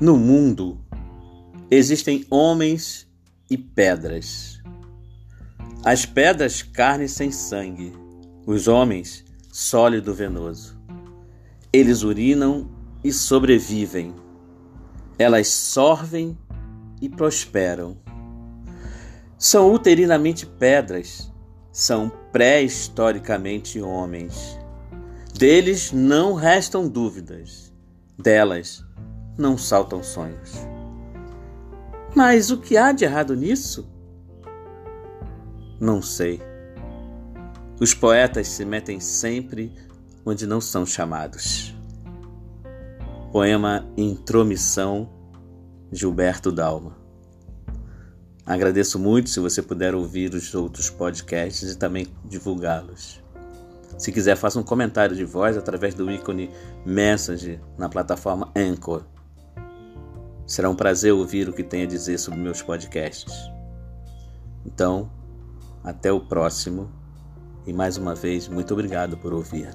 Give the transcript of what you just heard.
No mundo existem homens e pedras. As pedras, carne sem sangue, os homens, sólido venoso. Eles urinam e sobrevivem. Elas sorvem e prosperam. São uterinamente pedras, são pré-historicamente homens. Deles não restam dúvidas, delas não saltam sonhos. Mas o que há de errado nisso? Não sei. Os poetas se metem sempre onde não são chamados. Poema Intromissão, Gilberto Dalma. Agradeço muito se você puder ouvir os outros podcasts e também divulgá-los. Se quiser, faça um comentário de voz através do ícone Message na plataforma Anchor. Será um prazer ouvir o que tem a dizer sobre meus podcasts. Então, até o próximo e mais uma vez, muito obrigado por ouvir.